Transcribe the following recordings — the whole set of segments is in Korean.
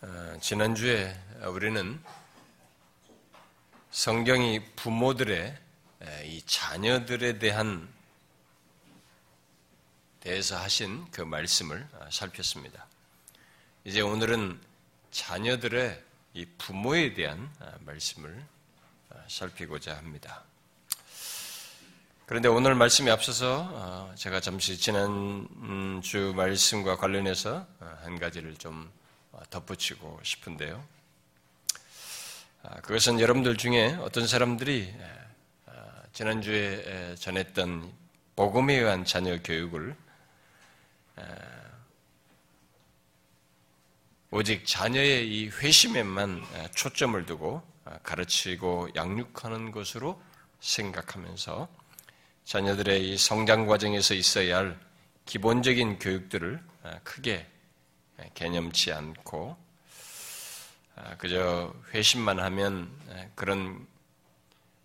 어, 지난주에 우리는 성경이 부모들의 이 자녀들에 대한 대해서 하신 그 말씀을 어, 살폈습니다. 이제 오늘은 자녀들의 이 부모에 대한 어, 말씀을 살피고자 합니다. 그런데 오늘 말씀에 앞서서 제가 잠시 지난주 말씀과 관련해서 한 가지를 좀 어, 덧붙이고 싶은데요. 아, 그것은 여러분들 중에 어떤 사람들이 아, 지난주에 전했던 복음에 의한 자녀 교육을 오직 자녀의 이 회심에만 초점을 두고 아, 가르치고 양육하는 것으로 생각하면서 자녀들의 이 성장 과정에서 있어야 할 기본적인 교육들을 크게 예, 개념치 않고 아, 그저 회심만 하면 예, 그런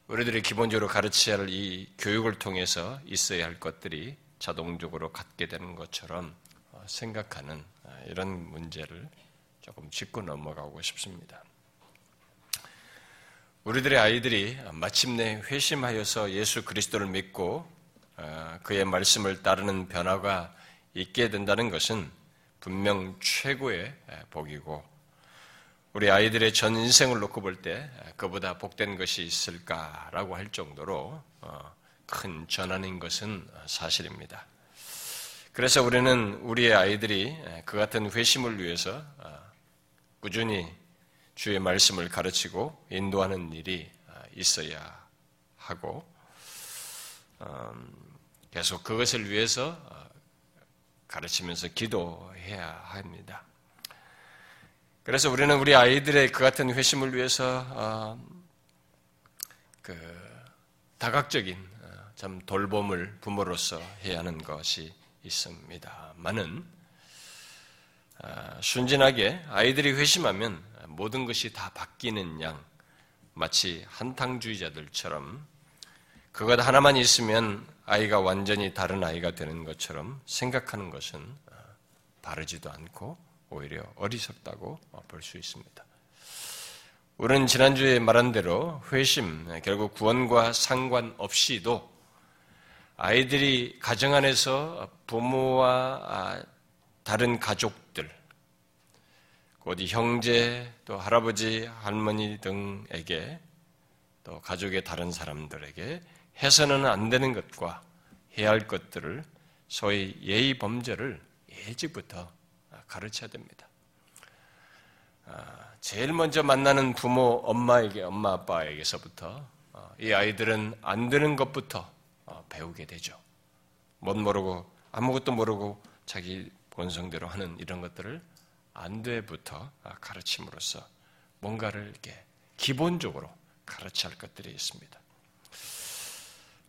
우리들이 기본적으로 가르쳐야 할 이 교육을 통해서 있어야 할 것들이 자동적으로 갖게 되는 것처럼 어, 생각하는 아, 이런 문제를 조금 짚고 넘어가고 싶습니다. 우리들의 아이들이 마침내 회심하여서 예수 그리스도를 믿고 어, 그의 말씀을 따르는 변화가 있게 된다는 것은 분명 최고의 복이고 우리 아이들의 전 인생을 놓고 볼 때 그보다 복된 것이 있을까라고 할 정도로 어, 큰 전환인 것은 사실입니다. 그래서 우리는 우리의 아이들이 그 같은 회심을 위해서 어, 꾸준히 주의 말씀을 가르치고 인도하는 일이 어, 있어야 하고 음, 계속 그것을 위해서 가르치면서 기도해야 합니다. 그래서 우리는 우리 아이들의 그 같은 회심을 위해서 어, 그 다각적인 어, 참 돌봄을 부모로서 해야 하는 것이 있습니다만은 어, 순진하게 아이들이 회심하면 모든 것이 다 바뀌는 양 마치 한탕주의자들처럼 그것 하나만 있으면 아이가 완전히 다른 아이가 되는 것처럼 생각하는 것은 어, 바르지도 않고 오히려 어리석다고 볼 수 있습니다. 우리는 지난주에 말한 대로 회심, 결국 구원과 상관없이도 아이들이 가정 안에서 부모와 아, 다른 가족들, 곧 형제, 또 할아버지, 할머니 등에게 또 가족의 다른 사람들에게 해서는 안 되는 것과 해야 할 것들을 소위 예의 범죄를 예직부터 가르쳐야 됩니다. 아, 제일 먼저 만나는 부모, 엄마에게, 엄마, 아빠에게서부터 어, 이 아이들은 안 되는 것부터 어, 배우게 되죠. 못 모르고, 아무것도 모르고 자기 본성대로 하는 이런 것들을 안 돼부터 아, 가르침으로써 뭔가를 이렇게 기본적으로 가르쳐야 할 것들이 있습니다.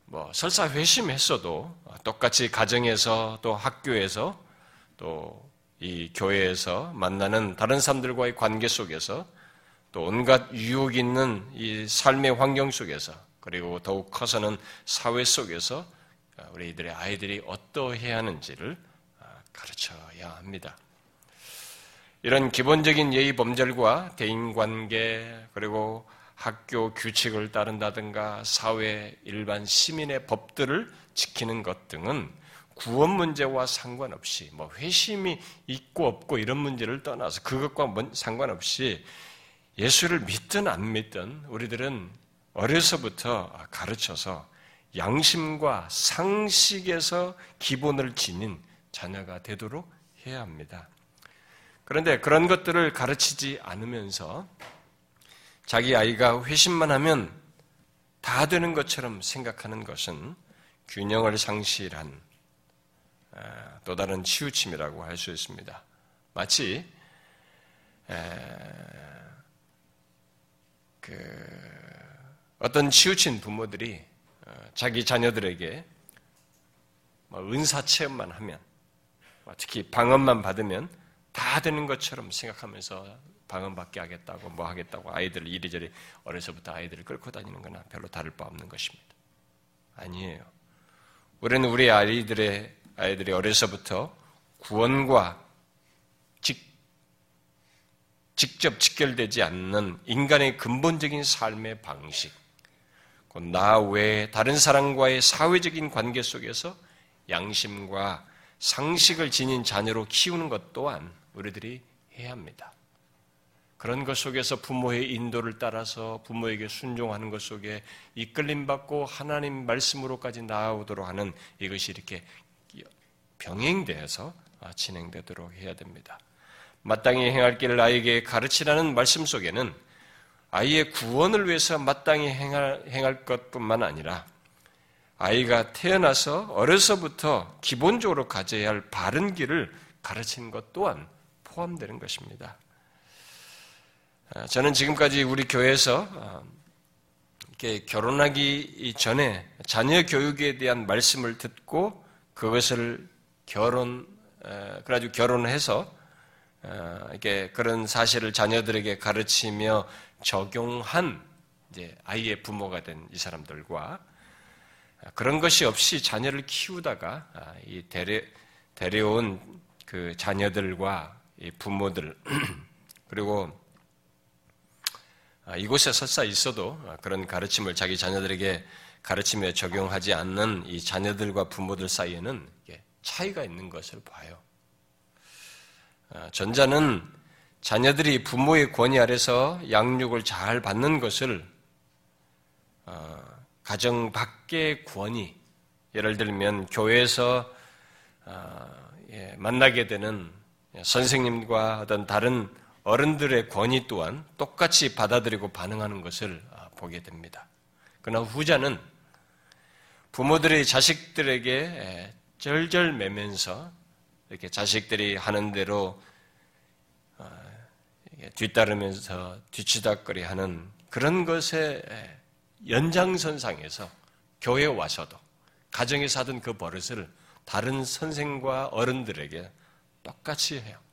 뭐 설사 회심했어도 똑같이 가정에서 또 학교에서 또 이 교회에서 만나는 다른 사람들과의 관계 속에서 또 온갖 유혹 있는 이 삶의 환경 속에서 그리고 더욱 커서는 사회 속에서 우리들의 아이들이 어떠해야 하는지를 가르쳐야 합니다. 이런 기본적인 예의 범절과 대인 관계 그리고 학교 규칙을 따른다든가 사회 일반 시민의 법들을 지키는 것 등은 구원 문제와 상관없이 뭐 회심이 있고 없고 이런 문제를 떠나서 그것과 상관없이 예수를 믿든 안 믿든 우리들은 어려서부터 가르쳐서 양심과 상식에서 기본을 지닌 자녀가 되도록 해야 합니다. 그런데 그런 것들을 가르치지 않으면서 자기 아이가 회심만 하면 다 되는 것처럼 생각하는 것은 균형을 상실한 또 다른 치우침이라고 할 수 있습니다. 마치 그 어떤 치우친 부모들이 어, 자기 자녀들에게 뭐 은사 체험만 하면 뭐 특히 방언만 받으면 다 되는 것처럼 생각하면서 방언받게 하겠다고 뭐 하겠다고 아이들을 이리저리 어려서부터 아이들을 끌고 다니는 거나 별로 다를 바 없는 것입니다. 아니에요. 우리는 우리 아이들의 아이들이 어려서부터 구원과 직 직접 직결되지 않는 인간의 근본적인 삶의 방식, 나 외에 다른 사람과의 사회적인 관계 속에서 양심과 상식을 지닌 자녀로 키우는 것 또한 우리들이 해야 합니다. 그런 것 속에서 부모의 인도를 따라서 부모에게 순종하는 것 속에 이끌림 받고 하나님 말씀으로까지 나아오도록 하는 이것이 이렇게 병행되어서 진행되도록 해야 됩니다. 마땅히 행할 길을 아이에게 가르치라는 말씀 속에는 아이의 구원을 위해서 마땅히 행할, 행할 것뿐만 아니라 아이가 태어나서 어려서부터 기본적으로 가져야 할 바른 길을 가르치는 것 또한 포함되는 것입니다. 아, 저는 지금까지 우리 교회에서 아, 이렇게 결혼하기 전에 자녀 교육에 대한 말씀을 듣고 그것을 결혼, 그래가지고 결혼을 해서 아, 이렇게 그런 사실을 자녀들에게 가르치며 적용한 이제 아이의 부모가 된 이 사람들과 그런 것이 없이 자녀를 키우다가 아, 이 데려, 데려온 그 자녀들과 부모들 그리고 아, 이곳에 설사 있어도 그런 가르침을 자기 자녀들에게 가르치며 적용하지 않는 이 자녀들과 부모들 사이에는 차이가 있는 것을 봐요. 아, 전자는 자녀들이 부모의 권위 아래서 양육을 잘 받는 것을 가정 밖의 권위, 예를 들면 교회에서 어, 예, 만나게 되는 선생님과 어떤 다른 어른들의 권위 또한 똑같이 받아들이고 반응하는 것을 어, 보게 됩니다. 그러나 후자는 부모들이 자식들에게 예, 절절 매면서 이렇게 자식들이 하는 대로 어, 뒤따르면서 뒤치다거리 하는 그런 것에 예, 연장선상에서 교회에 와서도 가정에서 하던 그 버릇을 다른 선생과 어른들에게 똑같이 해요.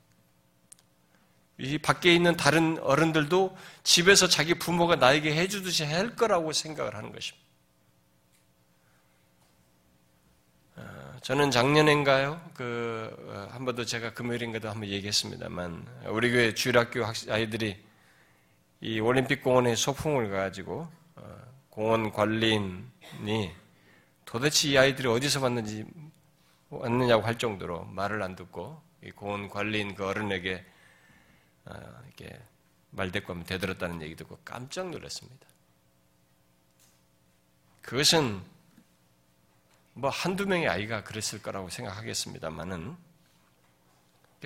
이 밖에 있는 다른 어른들도 집에서 자기 부모가 나에게 해주듯이 할 거라고 생각을 하는 것입니다. 어, 저는 작년인가요? 그, 어, 한 번도 제가 금요일인가도 한번 얘기했습니다만, 우리 교회 주일학교 아이들이 이 올림픽 공원에 소풍을 가지고 공원 관리인이 도대체 이 아이들이 어디서 왔는지 왔느냐고 할 정도로 말을 안 듣고 이 공원 관리인 그 어른에게 어, 이렇게 말대꾸하면 대들었다는 얘기 듣고 깜짝 놀랐습니다. 그것은 뭐 한두 명의 아이가 그랬을 거라고 생각하겠습니다만은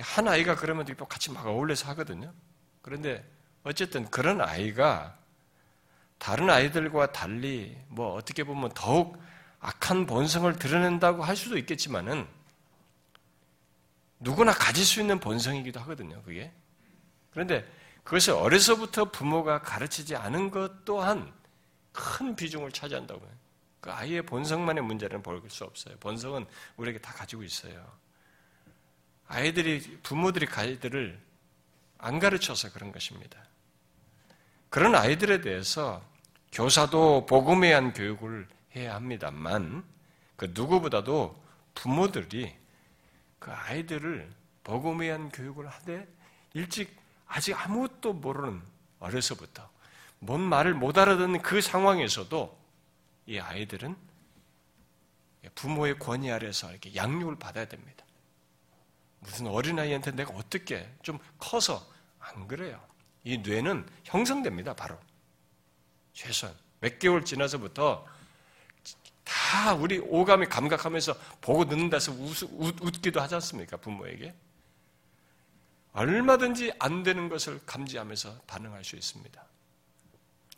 한 아이가 그러면 같이 막 어울려서 하거든요. 그런데 어쨌든 그런 아이가 다른 아이들과 달리 뭐 어떻게 보면 더욱 악한 본성을 드러낸다고 할 수도 있겠지만은 누구나 가질 수 있는 본성이기도 하거든요, 그게. 그런데 그것을 어려서부터 부모가 가르치지 않은 것 또한 큰 비중을 차지한다고요. 그 아이의 본성만의 문제는 볼 수 없어요. 본성은 우리에게 다 가지고 있어요. 아이들이, 부모들이 아이들을 안 가르쳐서 그런 것입니다. 그런 아이들에 대해서 교사도 복음에 의한 교육을 해야 합니다만 그 누구보다도 부모들이 그 아이들을 복음에 의한 교육을 하되 일찍 아직 아무것도 모르는 어려서부터 뭔 말을 못 알아듣는 그 상황에서도 이 아이들은 부모의 권위 아래서 이렇게 양육을 받아야 됩니다. 무슨 어린아이한테 내가 어떻게 좀 커서 안 그래요. 이 뇌는 형성됩니다, 바로. 최소한 몇 개월 지나서부터 다 우리 오감이 감각하면서 보고 듣는다서 웃, 웃, 웃기도 하지 않습니까? 부모에게. 얼마든지 안 되는 것을 감지하면서 반응할 수 있습니다.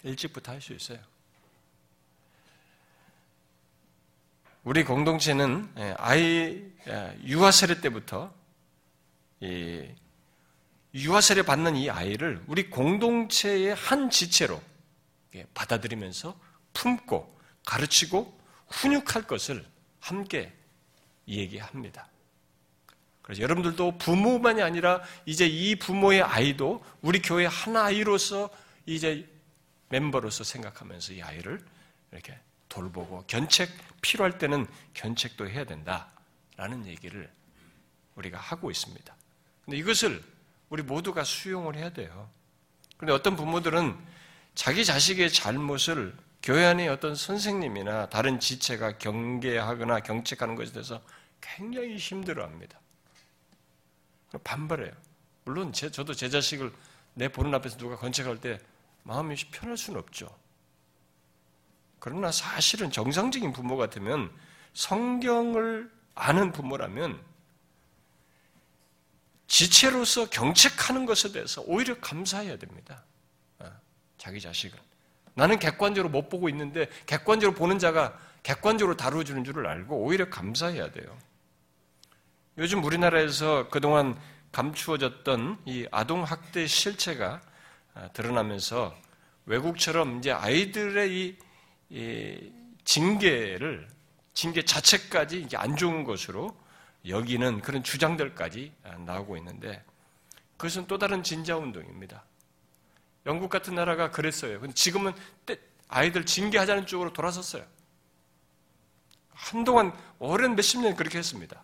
일찍부터 할 수 있어요. 우리 공동체는 예, 아이 예, 유아 세례 때부터 유아 세례 받는 이 아이를 우리 공동체의 한 지체로 받아들이면서 품고 가르치고 훈육할 것을 함께 얘기합니다. 그래서 여러분들도 부모만이 아니라 이제 이 부모의 아이도 우리 교회 하나 아이로서 이제 멤버로서 생각하면서 이 아이를 이렇게 돌보고 견책 필요할 때는 견책도 해야 된다라는 얘기를 우리가 하고 있습니다. 근데 이것을 우리 모두가 수용을 해야 돼요. 그런데 어떤 부모들은 자기 자식의 잘못을 교회 안에 어떤 선생님이나 다른 지체가 경계하거나 경책하는 것에 대해서 굉장히 힘들어합니다. 반발해요. 물론 제, 저도 제 자식을 내 보는 앞에서 누가 건책할 때 마음이 편할 수는 없죠. 그러나 사실은 정상적인 부모 같으면 성경을 아는 부모라면 지체로서 경책하는 것에 대해서 오히려 감사해야 됩니다. 어, 자기 자식을. 나는 객관적으로 못 보고 있는데 객관적으로 보는 자가 객관적으로 다루어주는 줄을 알고 오히려 감사해야 돼요. 요즘 우리나라에서 그동안 감추어졌던 이 아동 학대 실체가 아, 드러나면서 외국처럼 이제 아이들의 이, 이 징계를 징계 자체까지 이게 안 좋은 것으로 여기는 그런 주장들까지 아, 나오고 있는데 그것은 또 다른 진자 운동입니다. 영국 같은 나라가 그랬어요. 근데 지금은 아이들 징계하자는 쪽으로 돌아섰어요. 한동안 오랜 몇십 년 그렇게 했습니다.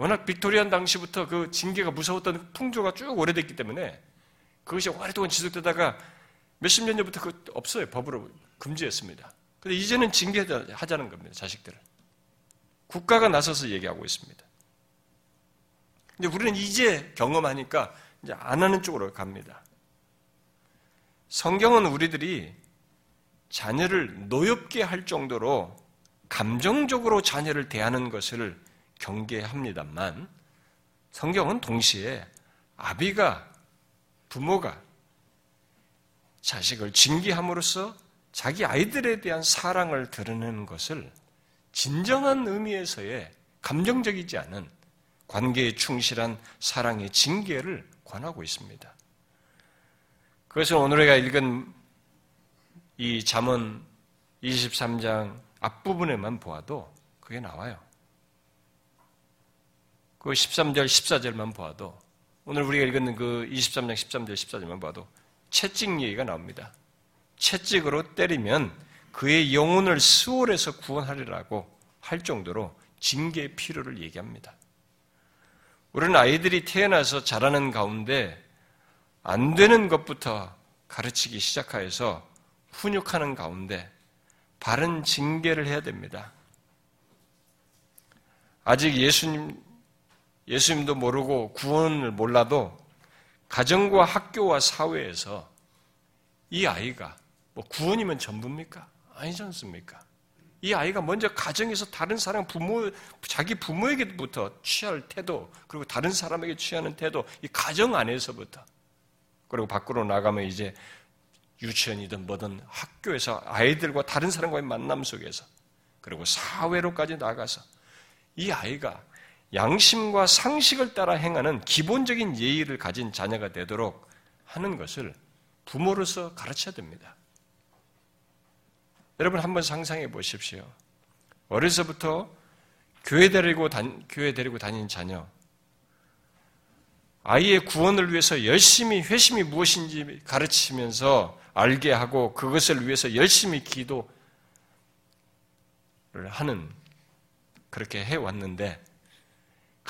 워낙 빅토리안 당시부터 그 징계가 무서웠던 풍조가 쭉 오래됐기 때문에 그것이 오랫동안 지속되다가 몇십 년 전부터 그 없어요. 법으로 금지했습니다. 근데 이제는 징계하자는 겁니다. 자식들을. 국가가 나서서 얘기하고 있습니다. 근데 우리는 이제 경험하니까 이제 안 하는 쪽으로 갑니다. 성경은 우리들이 자녀를 노엽게 할 정도로 감정적으로 자녀를 대하는 것을 경계합니다만 성경은 동시에 아비가 부모가 자식을 징계함으로써 자기 아이들에 대한 사랑을 드러내는 것을 진정한 의미에서의 감정적이지 않은 관계에 충실한 사랑의 징계를 권하고 있습니다. 그것을 오늘 우리가 읽은 이 잠언 23장 앞부분에만 보아도 그게 나와요. 그 13절, 14절만 보아도 오늘 우리가 읽은 그 23장 13절, 14절만 봐도 채찍 얘기가 나옵니다. 채찍으로 때리면 그의 영혼을 수월해서 구원하리라고 할 정도로 징계의 필요를 얘기합니다. 우리는 아이들이 태어나서 자라는 가운데 안 되는 것부터 가르치기 시작하여서 훈육하는 가운데 바른 징계를 해야 됩니다. 아직 예수님, 예수님도 모르고 구원을 몰라도 가정과 학교와 사회에서 이 아이가 뭐 구원이면 전부입니까? 아니지 않습니까? 이 아이가 먼저 가정에서 다른 사람 부모 자기 부모에게부터 취할 태도 그리고 다른 사람에게 취하는 태도 이 가정 안에서부터 그리고 밖으로 나가면 이제 유치원이든 뭐든 학교에서 아이들과 다른 사람과의 만남 속에서 그리고 사회로까지 나가서 이 아이가 양심과 상식을 따라 행하는 기본적인 예의를 가진 자녀가 되도록 하는 것을 부모로서 가르쳐야 됩니다. 여러분 한번 상상해 보십시오. 어려서부터 교회 데리고 단, 교회 데리고 다니는 자녀, 아이의 구원을 위해서 열심히 회심이 무엇인지 가르치면서 알게 하고 그것을 위해서 열심히 기도를 하는 그렇게 해 왔는데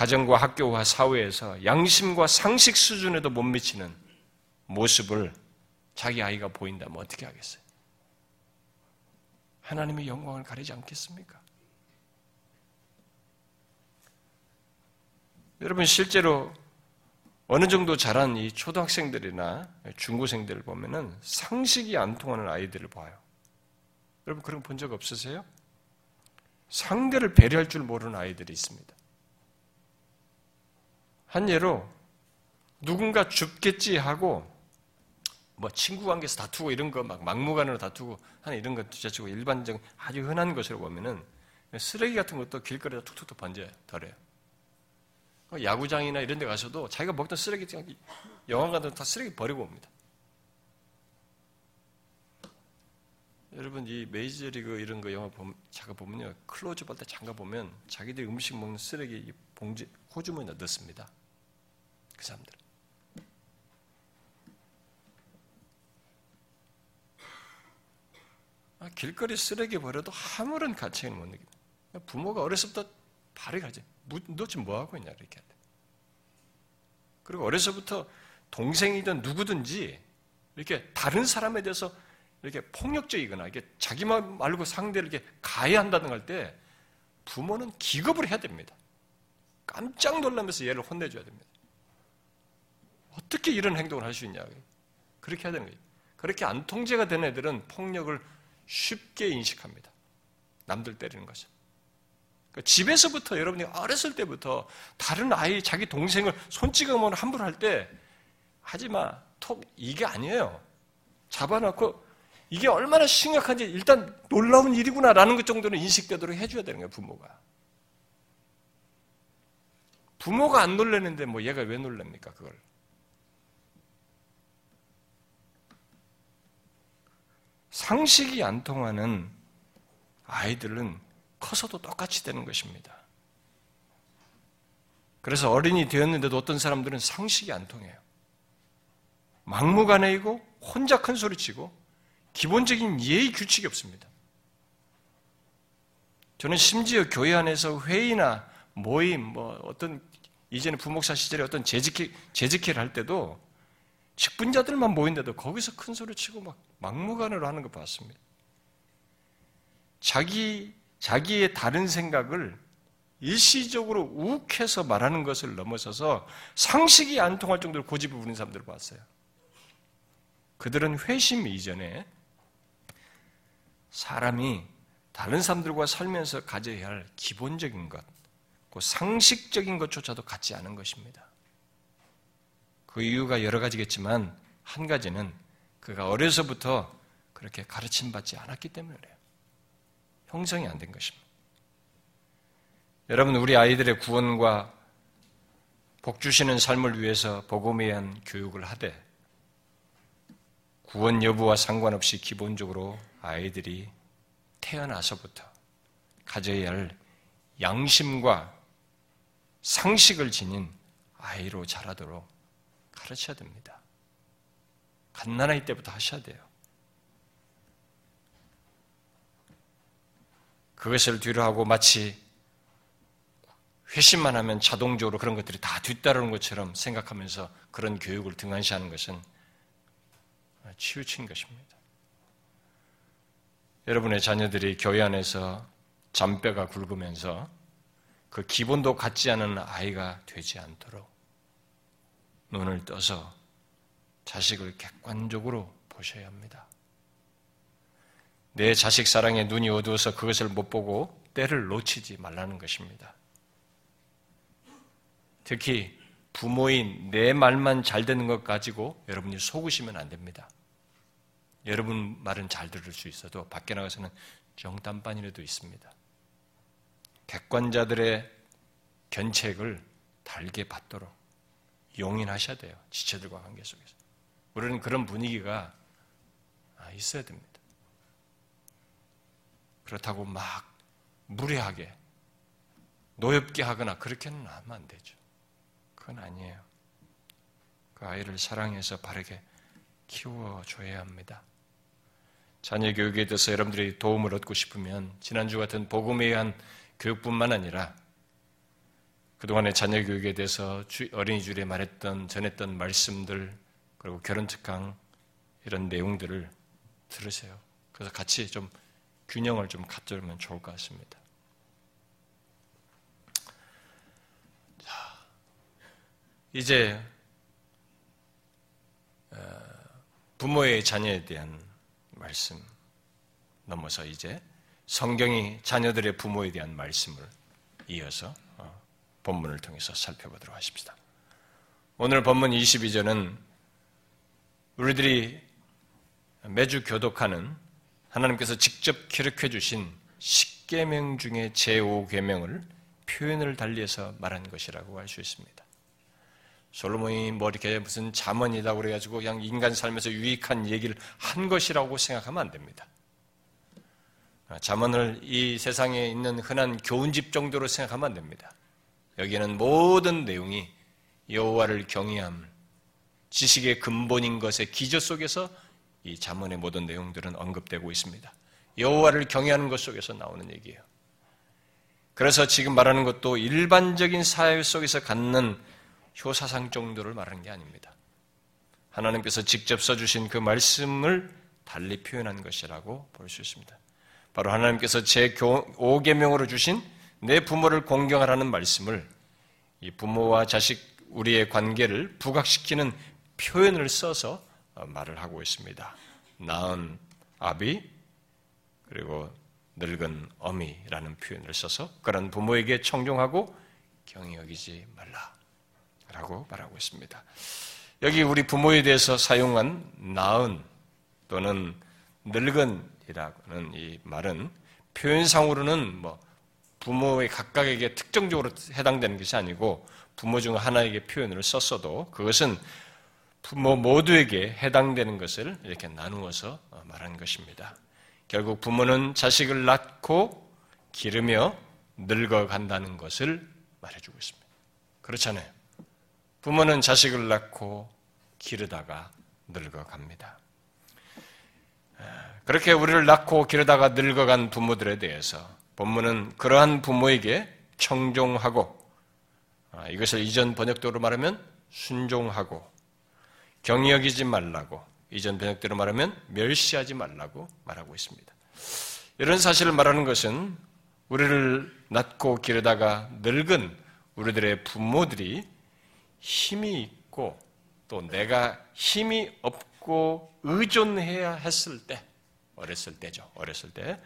가정과 학교와 사회에서 양심과 상식 수준에도 못 미치는 모습을 자기 아이가 보인다면 어떻게 하겠어요? 하나님의 영광을 가리지 않겠습니까? 여러분 실제로 어느 정도 자란 이 초등학생들이나 중고생들을 보면은 상식이 안 통하는 아이들을 봐요. 여러분 그런 거본적 없으세요? 상대를 배려할 줄 모르는 아이들이 있습니다. 한 예로 누군가 죽겠지 하고 뭐 친구 관계에서 다투고 이런 거 막 막무가내로 다투고 하는 이런 것 자치고 일반적 아주 흔한 것으로 보면은 쓰레기 같은 것도 길거리에 툭툭툭 번져요. 덜해요. 그 야구장이나 이런 데 가서도 자기가 먹던 쓰레기, 영화 같은 다 쓰레기 버리고 옵니다. 여러분 이 메이저리그 이런 거 영화 보면 잠깐 보면요 클로즈업 할 때 잠깐 보면 자기들 음식 먹는 쓰레기 봉지 호주머니에 넣습니다. 그 사람들. 아, 길거리 쓰레기 버려도 아무런 가치는 못 느낍니다. 부모가 어렸을 때부터 발이 가지. 너 지금 뭐 하고 있냐 이렇게. 그리고 어려서부터 동생이든 누구든지 이렇게 다른 사람에 대해서 이렇게 폭력적이거나 이게 자기만 말고 상대를 이렇게 가해한다는 할때 부모는 기겁을 해야 됩니다. 깜짝 놀라면서 얘를 혼내줘야 됩니다. 어떻게 이런 행동을 할 수 있냐. 그렇게 해야 되는 거예요. 그렇게 안 통제가 된 애들은 폭력을 쉽게 인식합니다. 남들 때리는 것을. 그러니까 집에서부터 여러분이 어렸을 때부터 다른 아이, 자기 동생을 손찌검을 함부로 할 때 하지 마. 톡, 이게 아니에요. 잡아놓고 이게 얼마나 심각한지 일단 놀라운 일이구나라는 것 정도는 인식되도록 해줘야 되는 거예요, 부모가. 부모가 안 놀래는데 뭐 얘가 왜 놀랍니까, 그걸. 상식이 안 통하는 아이들은 커서도 똑같이 되는 것입니다. 그래서 어린이 되었는데도 어떤 사람들은 상식이 안 통해요. 막무가내이고 혼자 큰 소리 치고 기본적인 예의 규칙이 없습니다. 저는 심지어 교회 안에서 회의나 모임, 뭐 어떤 이제는 부목사 시절에 어떤 재직회, 재직회를 할 때도 직분자들만 모인데도 거기서 큰 소리 치고 막 막무가내로 하는 거 봤습니다. 자기, 자기의 다른 생각을 일시적으로 욱해서 말하는 것을 넘어서서 상식이 안 통할 정도로 고집을 부리는 사람들을 봤어요. 그들은 회심 이전에 사람이 다른 사람들과 살면서 가져야 할 기본적인 것, 그 상식적인 것조차도 갖지 않은 것입니다. 그 이유가 여러 가지겠지만 한 가지는 그가 어려서부터 그렇게 가르침 받지 않았기 때문에 그래요. 형성이 안 된 것입니다. 여러분, 우리 아이들의 구원과 복 주시는 삶을 위해서 복음에 의한 교육을 하되 구원 여부와 상관없이 기본적으로 아이들이 태어나서부터 가져야 할 양심과 상식을 지닌 아이로 자라도록 가르쳐야 됩니다. 갓난아이 때부터 하셔야 돼요. 그것을 뒤로 하고 마치 회심만 하면 자동적으로 그런 것들이 다 뒤따르는 것처럼 생각하면서 그런 교육을 등한시하는 것은 치우친 것입니다. 여러분의 자녀들이 교회 안에서 잔뼈가 굵으면서 그 기본도 갖지 않은 아이가 되지 않도록 눈을 떠서 자식을 객관적으로 보셔야 합니다. 내 자식 사랑에 눈이 어두워서 그것을 못 보고 때를 놓치지 말라는 것입니다. 특히 부모인 내 말만 잘 되는 것 가지고 여러분이 속으시면 안 됩니다. 여러분 말은 잘 들을 수 있어도 밖에 나가서는 정단반이라도 있습니다. 객관자들의 견책을 달게 받도록 용인하셔야 돼요. 지체들과 관계 속에서. 우리는 그런 분위기가 있어야 됩니다. 그렇다고 막 무례하게 노엽게 하거나 그렇게는 하면 안 되죠. 그건 아니에요. 그 아이를 사랑해서 바르게 키워줘야 합니다. 자녀 교육에 대해서 여러분들이 도움을 얻고 싶으면 지난주 같은 복음에 의한 교육뿐만 아니라 그동안의 자녀 교육에 대해서 어린이 주일에 말했던 전했던 말씀들 그리고 결혼 특강 이런 내용들을 들으세요. 그래서 같이 좀 균형을 좀 갖도록 좋을 것 같습니다. 자, 이제 어, 부모의 자녀에 대한 말씀 넘어서 이제 성경이 자녀들의 부모에 대한 말씀을 이어서 어, 본문을 통해서 살펴보도록 하십시다. 오늘 본문 22절은 우리들이 매주 교독하는 하나님께서 직접 기록해 주신 십계명 중에 제5계명을 표현을 달리해서 말한 것이라고 할 수 있습니다. 솔로몬이 뭐 이렇게 무슨 자문이다 그래가지고 그냥 인간 삶에서 유익한 얘기를 한 것이라고 생각하면 안 됩니다. 자문을 이 세상에 있는 흔한 교훈집 정도로 생각하면 안 됩니다. 여기는 모든 내용이 여호와를 경외함, 지식의 근본인 것의 기저 속에서 이 자문의 모든 내용들은 언급되고 있습니다. 여호와를 경외하는 것 속에서 나오는 얘기예요. 그래서 지금 말하는 것도 일반적인 사회 속에서 갖는 효사상 정도를 말하는 게 아닙니다. 하나님께서 직접 써주신 그 말씀을 달리 표현한 것이라고 볼 수 있습니다. 바로 하나님께서 제 5계명으로 주신 내 부모를 공경하라는 말씀을 이 부모와 자식 우리의 관계를 부각시키는 표현을 써서 어, 말을 하고 있습니다. 나은 아비 그리고 늙은 어미라는 표현을 써서 그런 부모에게 청종하고 경히 여기지 말라라고 말하고 있습니다. 여기 우리 부모에 대해서 사용한 나은 또는 늙은이라는 이 말은 표현상으로는 뭐 부모의 각각에게 특정적으로 해당되는 것이 아니고 부모 중 하나에게 표현을 썼어도 그것은 부모 모두에게 해당되는 것을 이렇게 나누어서 말한 것입니다. 결국 부모는 자식을 낳고 기르며 늙어간다는 것을 말해주고 있습니다. 그렇잖아요. 부모는 자식을 낳고 기르다가 늙어갑니다. 그렇게 우리를 낳고 기르다가 늙어간 부모들에 대해서 본문은 그러한 부모에게 청종하고 아, 이것을 이전 번역도로 말하면 순종하고 경이 여기지 말라고 이전 번역대로 말하면 멸시하지 말라고 말하고 있습니다. 이런 사실을 말하는 것은 우리를 낳고 기르다가 늙은 우리들의 부모들이 힘이 있고 또 내가 힘이 없고 의존해야 했을 때, 어렸을 때죠. 어렸을 때.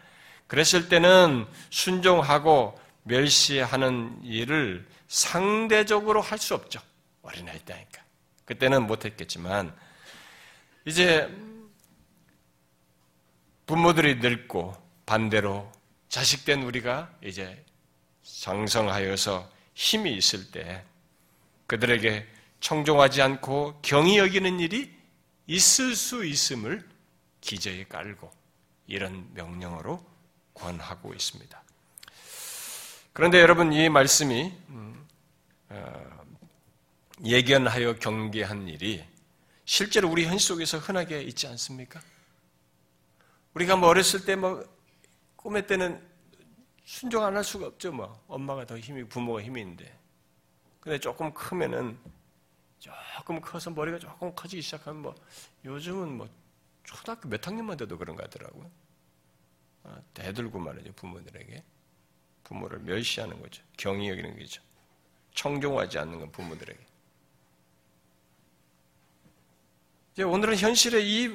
그랬을 때는 순종하고 멸시하는 일을 상대적으로 할 수 없죠. 어린아이 때니까. 그때는 못했겠지만, 이제 부모들이 늙고 반대로 자식된 우리가 이제 장성하여서 힘이 있을 때 그들에게 청종하지 않고 경이 여기는 일이 있을 수 있음을 기저에 깔고 이런 명령어로 권하고 있습니다. 그런데 여러분 이 말씀이 음, 어, 예견하여 경계한 일이 실제로 우리 현실 속에서 흔하게 있지 않습니까? 우리가 뭐 어렸을 때 뭐 꿈의 때는 순종 안 할 수가 없죠. 뭐 엄마가 더 힘이 부모가 힘이 있는데. 근데 조금 크면은 조금 커서 머리가 조금 커지기 시작하면 뭐 요즘은 뭐 초등학교 몇 학년만 돼도 그런 거 같더라고요. 아, 대들고 말이죠 부모들에게 부모를 멸시하는 거죠. 경이 여기는 거죠. 청종하지 않는 건 부모들에게. 이제 오늘은 현실에 이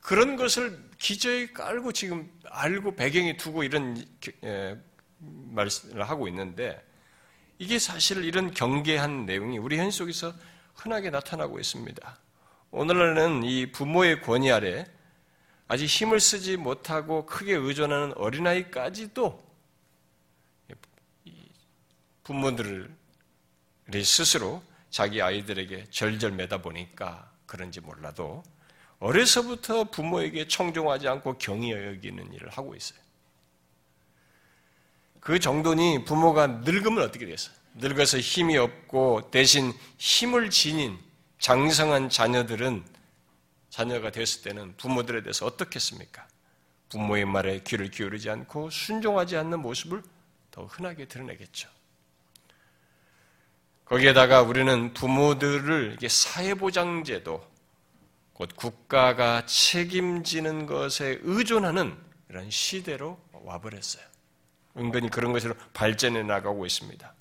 그런 것을 기저에 깔고 지금 알고 배경에 두고 이런 말씀을 하고 있는데 이게 사실 이런 경계한 내용이 우리 현실 속에서 흔하게 나타나고 있습니다. 오늘날은 이 부모의 권위 아래 아직 힘을 쓰지 못하고 크게 의존하는 어린아이까지도 부모들이 스스로 자기 아이들에게 절절 매다 보니까 그런지 몰라도 어려서부터 부모에게 청종하지 않고 경이 여기는 일을 하고 있어요. 그 정도니 부모가 늙으면 어떻게 됐어요? 늙어서 힘이 없고 대신 힘을 지닌 장성한 자녀들은 자녀가 됐을 때는 부모들에 대해서 어떻겠습니까? 부모의 말에 귀를 기울이지 않고 순종하지 않는 모습을 더 흔하게 드러내겠죠. 거기에다가 우리는 부모들을 사회보장제도, 곧 국가가 책임지는 것에 의존하는 이런 시대로 와버렸어요. 은근히 그런 것으로 발전해 나가고 있습니다.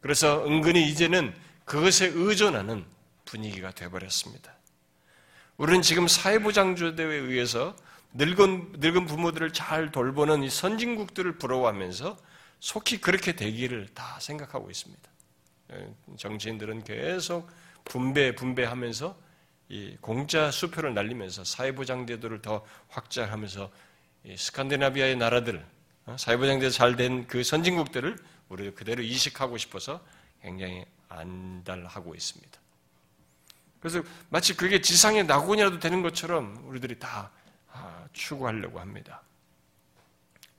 그래서 은근히 이제는 그것에 의존하는 분위기가 되어버렸습니다. 우리는 지금 사회보장제도에 의해서 늙은, 늙은 부모들을 잘 돌보는 이 선진국들을 부러워하면서 속히 그렇게 되기를 다 생각하고 있습니다. 예, 정치인들은 계속 분배, 분배하면서 이 공짜 수표를 날리면서 사회보장제도를 더 확장하면서 스칸디나비아의 나라들, 어, 사회보장제도 잘 된 그 선진국들을 우리 그대로 이식하고 싶어서 굉장히 안달하고 있습니다. 그래서 마치 그게 지상의 낙원이라도 되는 것처럼 우리들이 다 아, 추구하려고 합니다.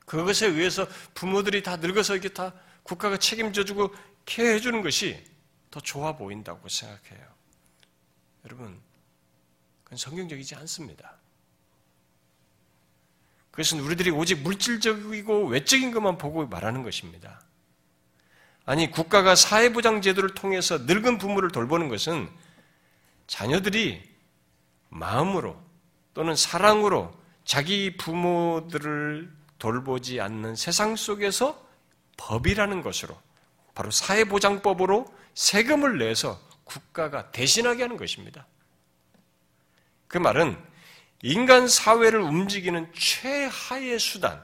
그것에 의해서 부모들이 다 늙어서 이렇게 다 국가가 책임져주고 케어해주는 것이 더 좋아 보인다고 생각해요. 여러분, 그건 성경적이지 않습니다. 그것은 우리들이 오직 물질적이고 외적인 것만 보고 말하는 것입니다. 아니, 국가가 사회보장 제도를 통해서 늙은 부모를 돌보는 것은 자녀들이 마음으로 또는 사랑으로 자기 부모들을 돌보지 않는 세상 속에서 법이라는 것으로 바로 사회보장법으로 세금을 내서 국가가 대신하게 하는 것입니다. 그 말은 인간 사회를 움직이는 최하의 수단,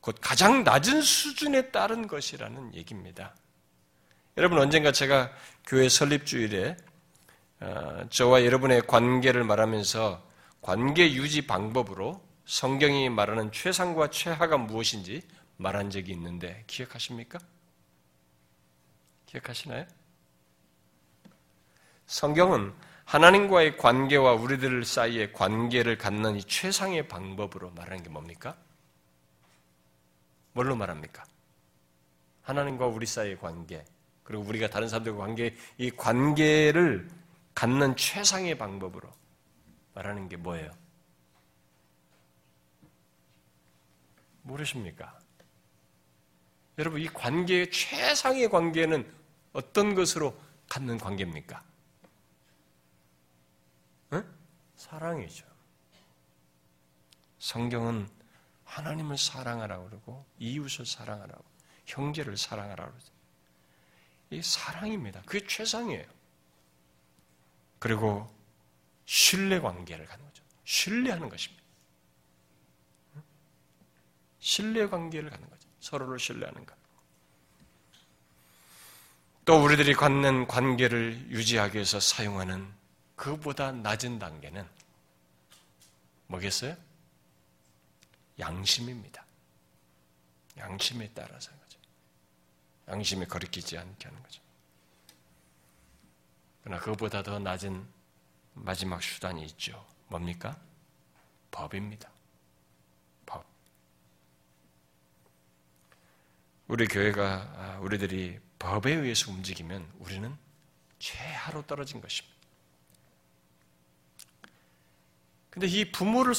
곧 가장 낮은 수준에 따른 것이라는 얘기입니다. 여러분 언젠가 제가 교회 설립주일에 어, 저와 여러분의 관계를 말하면서 관계 유지 방법으로 성경이 말하는 최상과 최하가 무엇인지 말한 적이 있는데 기억하십니까? 기억하시나요? 성경은 하나님과의 관계와 우리들 사이의 관계를 갖는 이 최상의 방법으로 말하는 게 뭡니까? 뭘로 말합니까? 하나님과 우리 사이의 관계, 그리고 우리가 다른 사람들과 관계, 이 관계를 갖는 최상의 방법으로 말하는 게 뭐예요? 모르십니까? 여러분, 이 관계의 최상의 관계는 어떤 것으로 갖는 관계입니까? 응? 사랑이죠. 성경은 하나님을 사랑하라고 그러고 이웃을 사랑하라고 형제를 사랑하라고 그러죠. 이 사랑입니다. 그게 최상이에요. 그리고 신뢰 관계를 갖는 거죠. 신뢰하는 것입니다. 신뢰 관계를 갖는 거죠. 서로를 신뢰하는 것. 또 우리들이 갖는 관계를 유지하기 위해서 사용하는 그보다 낮은 단계는 뭐겠어요? 양심입니다. 양심에 따라서 하는 거죠. 양심에 거리끼지 않게 하는 거죠. 그러나 그보다 더 낮은 마지막 수단이 있죠. 뭡니까? 법입니다. 법. 우리 교회가 아, 우리들이 법에 의해서 움직이면 우리는 최하로 떨어진 것입니다. 근데 이 부모를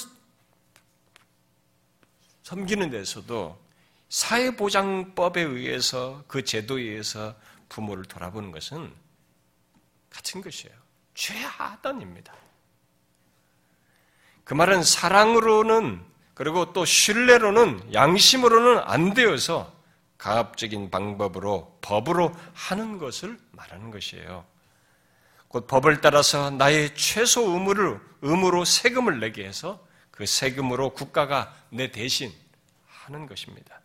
섬기는 데서도 사회보장법에 의해서 그 제도에 의해서 부모를 돌아보는 것은 같은 것이에요. 최하단입니다. 그 말은 사랑으로는 그리고 또 신뢰로는 양심으로는 안 되어서 가압적인 방법으로 법으로 하는 것을 말하는 것이에요. 곧 법을 따라서 나의 최소 의무를 의무로 세금을 내게 해서 그 세금으로 국가가 내 대신 하는 것입니다.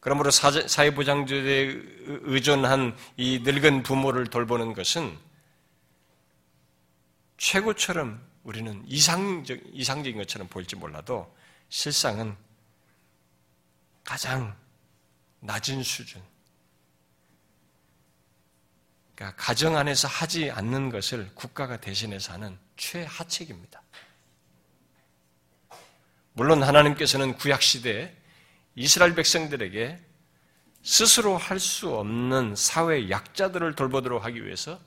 그러므로 사회보장제도에 의존한 이 늙은 부모를 돌보는 것은 최고처럼 우리는 이상적, 이상적인 것처럼 보일지 몰라도 실상은 가장 낮은 수준. 그러니까 가정 안에서 하지 않는 것을 국가가 대신해서 하는 최하책입니다. 물론 하나님께서는 구약시대에 이스라엘 백성들에게 스스로 할 수 없는 사회 약자들을 돌보도록 하기 위해서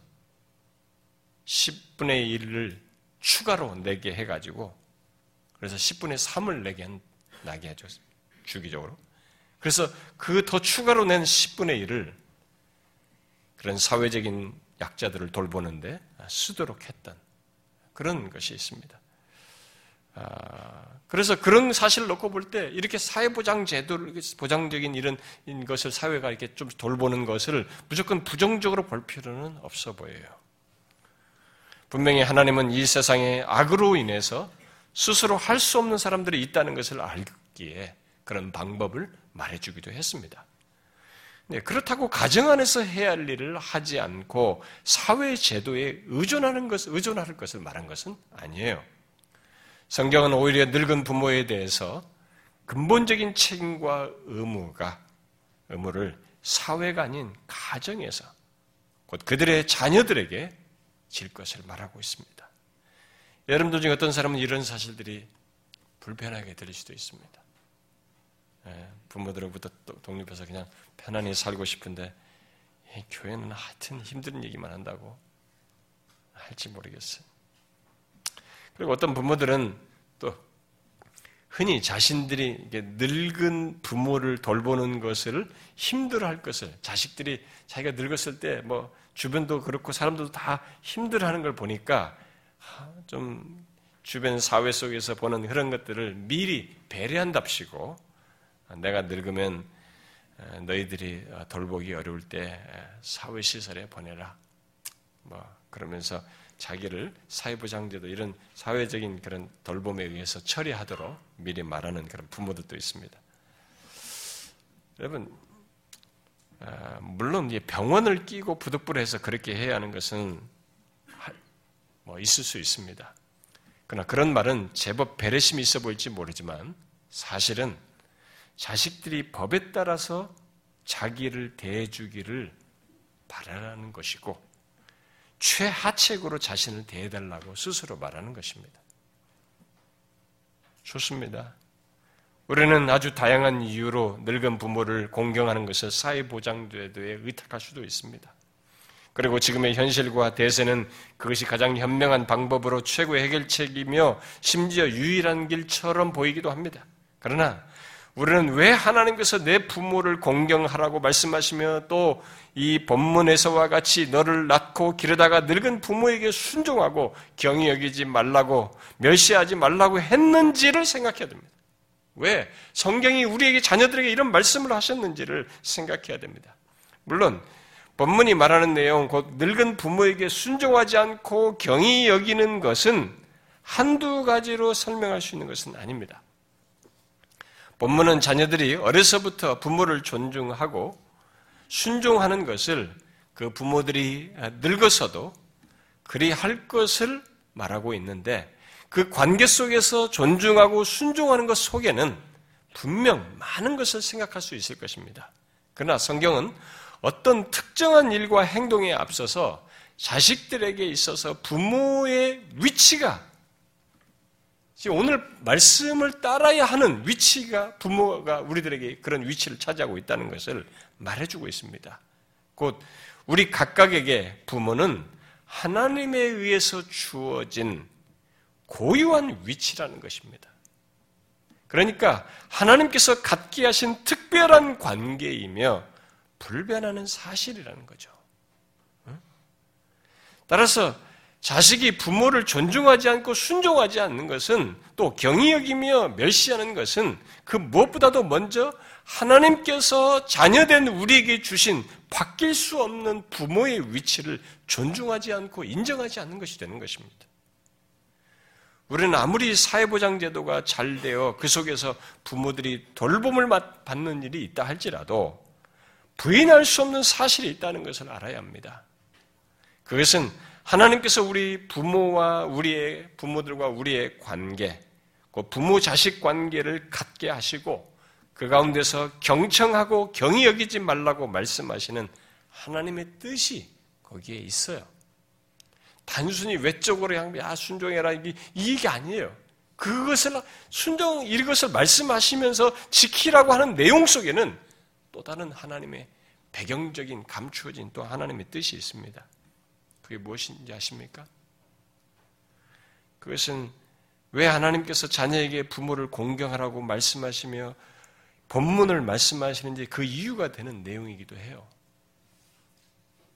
10분의 1을 추가로 내게 해가지고 그래서 10분의 3을 내게 나게 해줘 주기적으로. 그래서 그 더 추가로 낸 10분의 1을 그런 사회적인 약자들을 돌보는데 쓰도록 했던 그런 것이 있습니다. 아, 그래서 그런 사실을 놓고 볼 때 이렇게 사회보장 제도를 보장적인 이런 것을 사회가 이렇게 좀 돌보는 것을 무조건 부정적으로 볼 필요는 없어 보여요. 분명히 하나님은 이 세상의 악으로 인해서 스스로 할 수 없는 사람들이 있다는 것을 알기에 그런 방법을 말해주기도 했습니다. 네, 그렇다고 가정 안에서 해야 할 일을 하지 않고 사회 제도에 의존하는 것, 의존할 것을 말한 것은 아니에요. 성경은 오히려 늙은 부모에 대해서 근본적인 책임과 의무가, 의무를 사회가 아닌 가정에서 곧 그들의 자녀들에게 질 것을 말하고 있습니다. 여러분들 중에 어떤 사람은 이런 사실들이 불편하게 들릴 수도 있습니다. 예, 부모들로부터 독립해서 그냥 편안히 살고 싶은데 교회는 하여튼 힘든 얘기만 한다고 할지 모르겠어요. 그리고 어떤 부모들은 또 흔히 자신들이 늙은 부모를 돌보는 것을 힘들어할 것을 자식들이 자기가 늙었을 때 뭐 주변도 그렇고 사람들도 다 힘들어하는 걸 보니까 좀 주변 사회 속에서 보는 그런 것들을 미리 배려한답시고 내가 늙으면 너희들이 돌보기 어려울 때 사회 시설에 보내라. 뭐 그러면서 자기를 사회부장제도 이런 사회적인 그런 돌봄에 의해서 처리하도록 미리 말하는 그런 부모들도 있습니다. 여러분, 아, 물론 병원을 끼고 부득불해서 그렇게 해야 하는 것은 뭐 있을 수 있습니다. 그러나 그런 말은 제법 배려심이 있어 보일지 모르지만 사실은 자식들이 법에 따라서 자기를 대해주기를 바라는 것이고 최하책으로 자신을 대해달라고 스스로 말하는 것입니다. 좋습니다. 우리는 아주 다양한 이유로 늙은 부모를 공경하는 것을 사회보장제도에 의탁할 수도 있습니다. 그리고 지금의 현실과 대세는 그것이 가장 현명한 방법으로 최고의 해결책이며 심지어 유일한 길처럼 보이기도 합니다. 그러나 우리는 왜 하나님께서 내 부모를 공경하라고 말씀하시며 또 이 본문에서와 같이 너를 낳고 기르다가 늙은 부모에게 순종하고 경이 여기지 말라고 멸시하지 말라고 했는지를 생각해야 됩니다. 왜? 성경이 우리에게 자녀들에게 이런 말씀을 하셨는지를 생각해야 됩니다. 물론 본문이 말하는 내용, 곧 늙은 부모에게 순종하지 않고 경이 여기는 것은 한두 가지로 설명할 수 있는 것은 아닙니다. 본문은 자녀들이 어려서부터 부모를 존중하고 순종하는 것을 그 부모들이 늙어서도 그리 할 것을 말하고 있는데 그 관계 속에서 존중하고 순종하는 것 속에는 분명 많은 것을 생각할 수 있을 것입니다. 그러나 성경은 어떤 특정한 일과 행동에 앞서서 자식들에게 있어서 부모의 위치가 오늘 말씀을 따라야 하는 위치가 부모가 우리들에게 그런 위치를 차지하고 있다는 것을 말해주고 있습니다. 곧 우리 각각에게 부모는 하나님에 의해서 주어진 고유한 위치라는 것입니다. 그러니까 하나님께서 갖게 하신 특별한 관계이며 불변하는 사실이라는 거죠. 따라서 자식이 부모를 존중하지 않고 순종하지 않는 것은 또 경이 여기며 멸시하는 것은 그 무엇보다도 먼저 하나님께서 자녀된 우리에게 주신 바뀔 수 없는 부모의 위치를 존중하지 않고 인정하지 않는 것이 되는 것입니다. 우리는 아무리 사회보장제도가 잘 되어 그 속에서 부모들이 돌봄을 받는 일이 있다 할지라도 부인할 수 없는 사실이 있다는 것을 알아야 합니다. 그것은 하나님께서 우리 부모와 우리의 부모들과 우리의 관계, 그 부모 자식 관계를 갖게 하시고 그 가운데서 경청하고 경이 여기지 말라고 말씀하시는 하나님의 뜻이 거기에 있어요. 단순히 외적으로 향, 야, 순종해라. 이게, 이게 아니에요. 그것을, 순종, 이것을 말씀하시면서 지키라고 하는 내용 속에는 또 다른 하나님의 배경적인 감추어진 또 하나님의 뜻이 있습니다. 그게 무엇인지 아십니까? 그것은 왜 하나님께서 자녀에게 부모를 공경하라고 말씀하시며 본문을 말씀하시는지 그 이유가 되는 내용이기도 해요.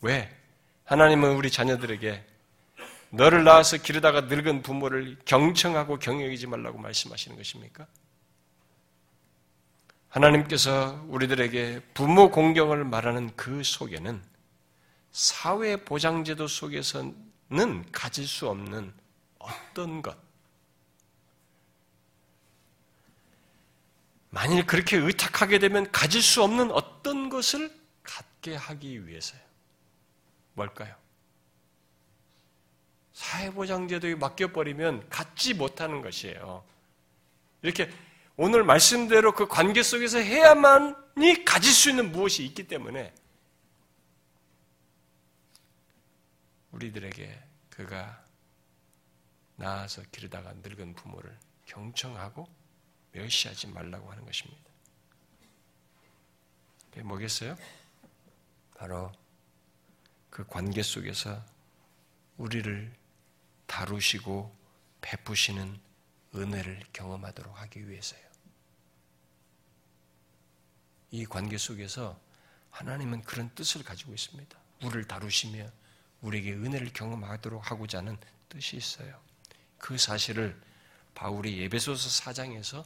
왜? 하나님은 우리 자녀들에게 너를 낳아서 기르다가 늙은 부모를 경청하고 경영이지 말라고 말씀하시는 것입니까? 하나님께서 우리들에게 부모 공경을 말하는 그 속에는 사회 보장제도 속에서는 가질 수 없는 어떤 것, 만일 그렇게 의탁하게 되면 가질 수 없는 어떤 것을 갖게 하기 위해서요. 뭘까요? 사회보장제도에 맡겨버리면 갖지 못하는 것이에요. 이렇게 오늘 말씀대로 그 관계 속에서 해야만이 가질 수 있는 무엇이 있기 때문에 우리들에게 그가 나아서 기르다가 늙은 부모를 경청하고 멸시하지 말라고 하는 것입니다. 그게 뭐겠어요? 바로 그 관계 속에서 우리를 다루시고 베푸시는 은혜를 경험하도록 하기 위해서요. 이 관계 속에서 하나님은 그런 뜻을 가지고 있습니다. 우리를 다루시며 우리에게 은혜를 경험하도록 하고자 하는 뜻이 있어요. 그 사실을 바울이 예배소서 4장에서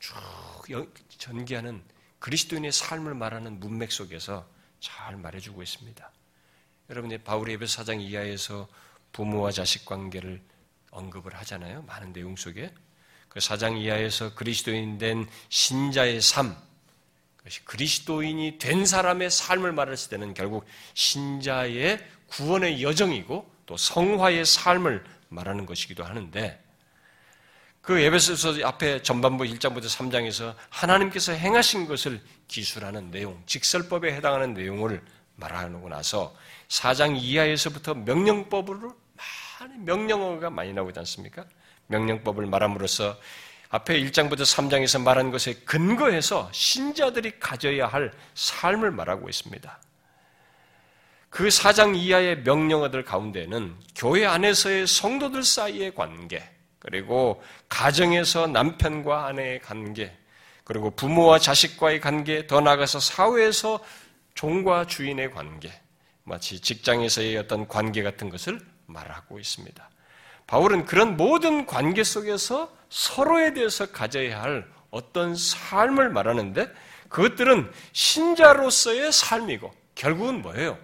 쭉 전개하는 그리스도인의 삶을 말하는 문맥 속에서 잘 말해주고 있습니다. 여러분이 바울이 예배소 4장 이하에서 부모와 자식 관계를 언급을 하잖아요. 많은 내용 속에. 그 4장 이하에서 그리스도인 된 신자의 삶, 그것이 그리스도인이 된 사람의 삶을 말했을 때는 결국 신자의 구원의 여정이고 또 성화의 삶을 말하는 것이기도 하는데 그 에베소서 앞에 전반부 1장부터 3장에서 하나님께서 행하신 것을 기술하는 내용, 직설법에 해당하는 내용을 말하고 나서 4장 이하에서부터 명령법으로 많은 명령어가 많이 나오지 않습니까? 명령법을 말함으로써 앞에 1장부터 3장에서 말한 것에 근거해서 신자들이 가져야 할 삶을 말하고 있습니다. 그 4장 이하의 명령어들 가운데는 교회 안에서의 성도들 사이의 관계, 그리고 가정에서 남편과 아내의 관계, 그리고 부모와 자식과의 관계, 더 나아가서 사회에서 종과 주인의 관계, 마치 직장에서의 어떤 관계 같은 것을 말하고 있습니다. 바울은 그런 모든 관계 속에서 서로에 대해서 가져야 할 어떤 삶을 말하는데 그것들은 신자로서의 삶이고 결국은 뭐예요?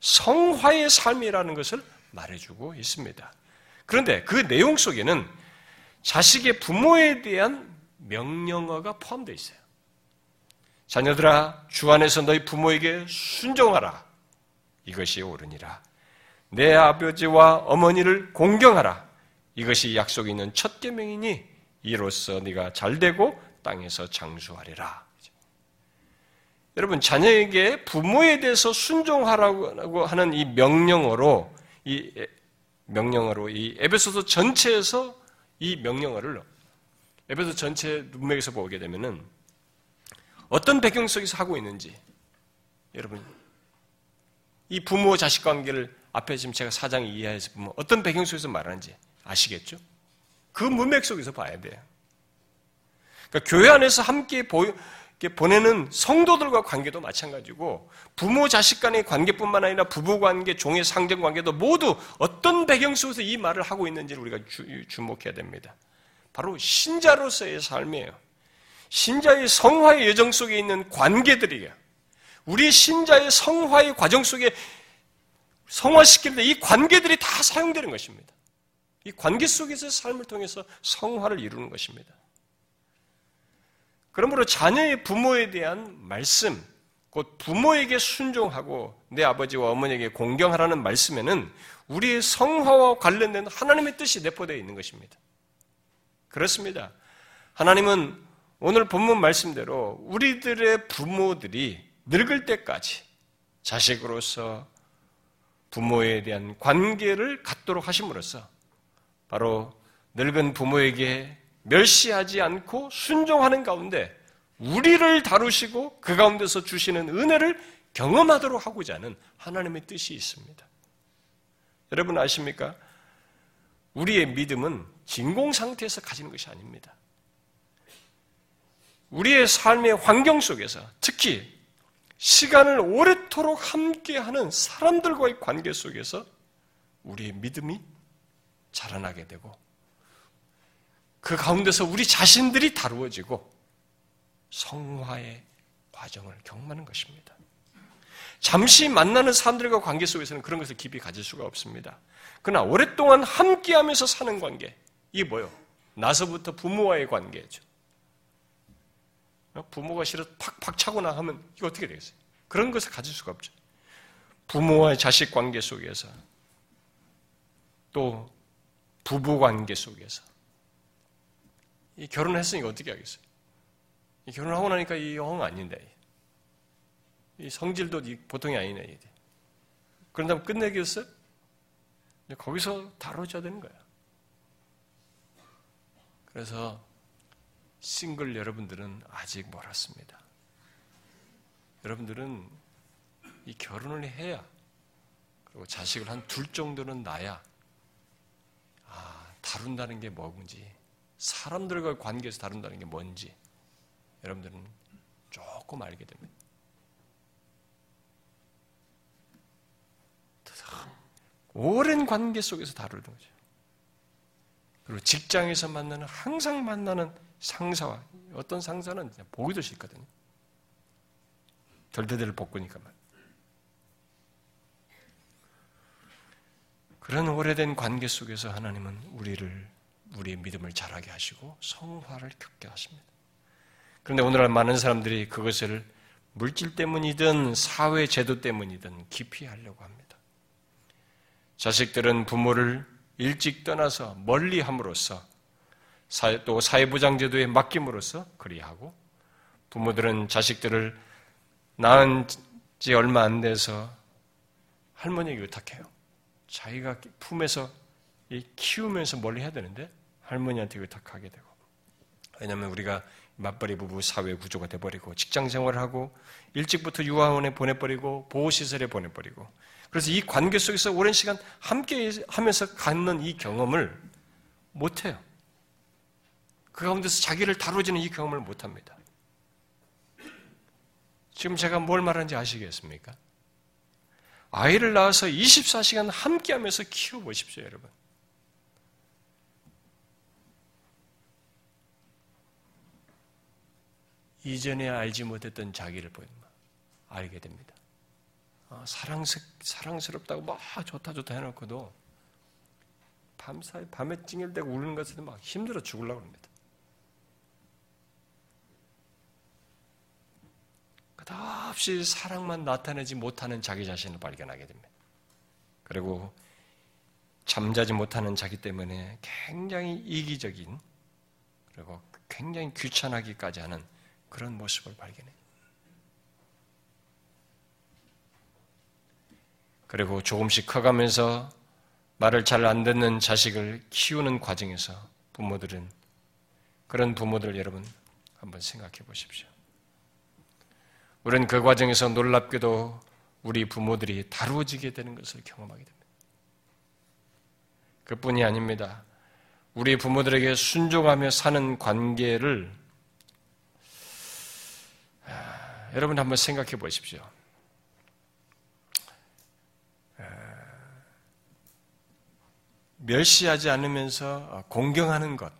성화의 삶이라는 것을 말해주고 있습니다. 그런데 그 내용 속에는 자식의 부모에 대한 명령어가 포함되어 있어요. 자녀들아, 주 안에서 너희 부모에게 순종하라. 이것이 옳으니라. 내 아버지와 어머니를 공경하라. 이것이 약속 있는 첫 계명이니 이로써 네가 잘되고 땅에서 장수하리라. 여러분 자녀에게 부모에 대해서 순종하라고 하는 이 명령어로 이 명령어로 이 에베소서 전체에서 이 명령어를 에베소 전체 문맥에서 보게 되면은 어떤 배경 속에서 하고 있는지 여러분 이 부모 자식 관계를 앞에 지금 제가 사장 이하에서 보면 어떤 배경 속에서 말하는지 아시겠죠? 그 문맥 속에서 봐야 돼요. 그러니까 교회 안에서 함께 보내는 성도들과 관계도 마찬가지고 부모 자식 간의 관계뿐만 아니라 부부 관계, 종의 상정 관계도 모두 어떤 배경 속에서 이 말을 하고 있는지를 우리가 주, 목해야 됩니다. 바로 신자로서의 삶이에요. 신자의 성화의 여정 속에 있는 관계들이에요. 우리 신자의 성화의 과정 속에 성화시킬 때 이 관계들이 다 사용되는 것입니다. 이 관계 속에서 삶을 통해서 성화를 이루는 것입니다. 그러므로 자녀의 부모에 대한 말씀, 곧 부모에게 순종하고 내 아버지와 어머니에게 공경하라는 말씀에는 우리의 성화와 관련된 하나님의 뜻이 내포되어 있는 것입니다. 그렇습니다. 하나님은 오늘 본문 말씀대로 우리들의 부모들이 늙을 때까지 자식으로서 부모에 대한 관계를 갖도록 하심으로써 바로 늙은 부모에게 멸시하지 않고 순종하는 가운데 우리를 다루시고 그 가운데서 주시는 은혜를 경험하도록 하고자 하는 하나님의 뜻이 있습니다. 여러분 아십니까? 우리의 믿음은 진공 상태에서 가지는 것이 아닙니다. 우리의 삶의 환경 속에서 특히 시간을 오래도록 함께하는 사람들과의 관계 속에서 우리의 믿음이 자라나게 되고 그 가운데서 우리 자신들이 다루어지고 성화의 과정을 경험하는 것입니다. 잠시 만나는 사람들과 관계 속에서는 그런 것을 깊이 가질 수가 없습니다. 그러나 오랫동안 함께하면서 사는 관계, 이게 뭐요? 나서부터 부모와의 관계죠. 부모가 싫어 팍팍 차거나 하면 이거 어떻게 되겠어요? 그런 것을 가질 수가 없죠. 부모와의 자식 관계 속에서 또 부부 관계 속에서 이 결혼했으니까 어떻게 하겠어요? 이 결혼하고 나니까 이 영 아닌데. 이 성질도 보통이 아니네. 그런 다음 끝내겠어요? 거기서 다뤄져야 되는 거야. 그래서 싱글 여러분들은 아직 멀었습니다. 여러분들은 이 결혼을 해야 그리고 자식을 한 둘 정도는 낳아야 아 다룬다는 게 뭔지 사람들과 관계에서 다룬다는 게 뭔지 여러분들은 조금 알게 됩니다. 오랜 관계 속에서 다루는 거죠. 그리고 직장에서 만나는 항상 만나는 상사와 어떤 상사는 보기도 싫거든요. 절대대를 볶으니까만. 그런 오래된 관계 속에서 하나님은 우리를 우리의 믿음을 자라게 하시고 성화를 겪게 하십니다. 그런데 오늘날 많은 사람들이 그것을 물질 때문이든 사회 제도 때문이든 기피하려고 합니다. 자식들은 부모를 일찍 떠나서 멀리 함으로써 또 사회보장 제도에 맡김으로써 그리하고 부모들은 자식들을 낳은 지 얼마 안 돼서 할머니에게 의탁해요. 자기가 품에서 키우면서 멀리 해야 되는데 할머니한테 의탁하게 되고 왜냐하면 우리가 맞벌이 부부 사회 구조가 돼버리고 직장 생활을 하고 일찍부터 유아원에 보내버리고 보호시설에 보내버리고 그래서 이 관계 속에서 오랜 시간 함께 하면서 갖는 이 경험을 못해요. 그 가운데서 자기를 다루지는 이 경험을 못합니다. 지금 제가 뭘 말하는지 아시겠습니까? 아이를 낳아서 24시간 함께 하면서 키워보십시오, 여러분. 이전에 알지 못했던 자기를 보면 알게 됩니다. 어, 사랑스, 사랑스럽다고 막 좋다 좋다 해놓고도 밤사이 밤에 찡일대고 우는 것을 막 힘들어 죽으려고 합니다. 끝없이 사랑만 나타내지 못하는 자기 자신을 발견하게 됩니다. 그리고 잠자지 못하는 자기 때문에 굉장히 이기적인 그리고 굉장히 귀찮하기까지 하는 그런 모습을 발견해요. 그리고 조금씩 커가면서 말을 잘 안 듣는 자식을 키우는 과정에서 부모들은 그런 부모들 여러분 한번 생각해 보십시오. 우리는 그 과정에서 놀랍게도 우리 부모들이 다루어지게 되는 것을 경험하게 됩니다. 그뿐이 아닙니다. 우리 부모들에게 순종하며 사는 관계를 여러분 한번 생각해 보십시오. 멸시하지 않으면서 공경하는 것.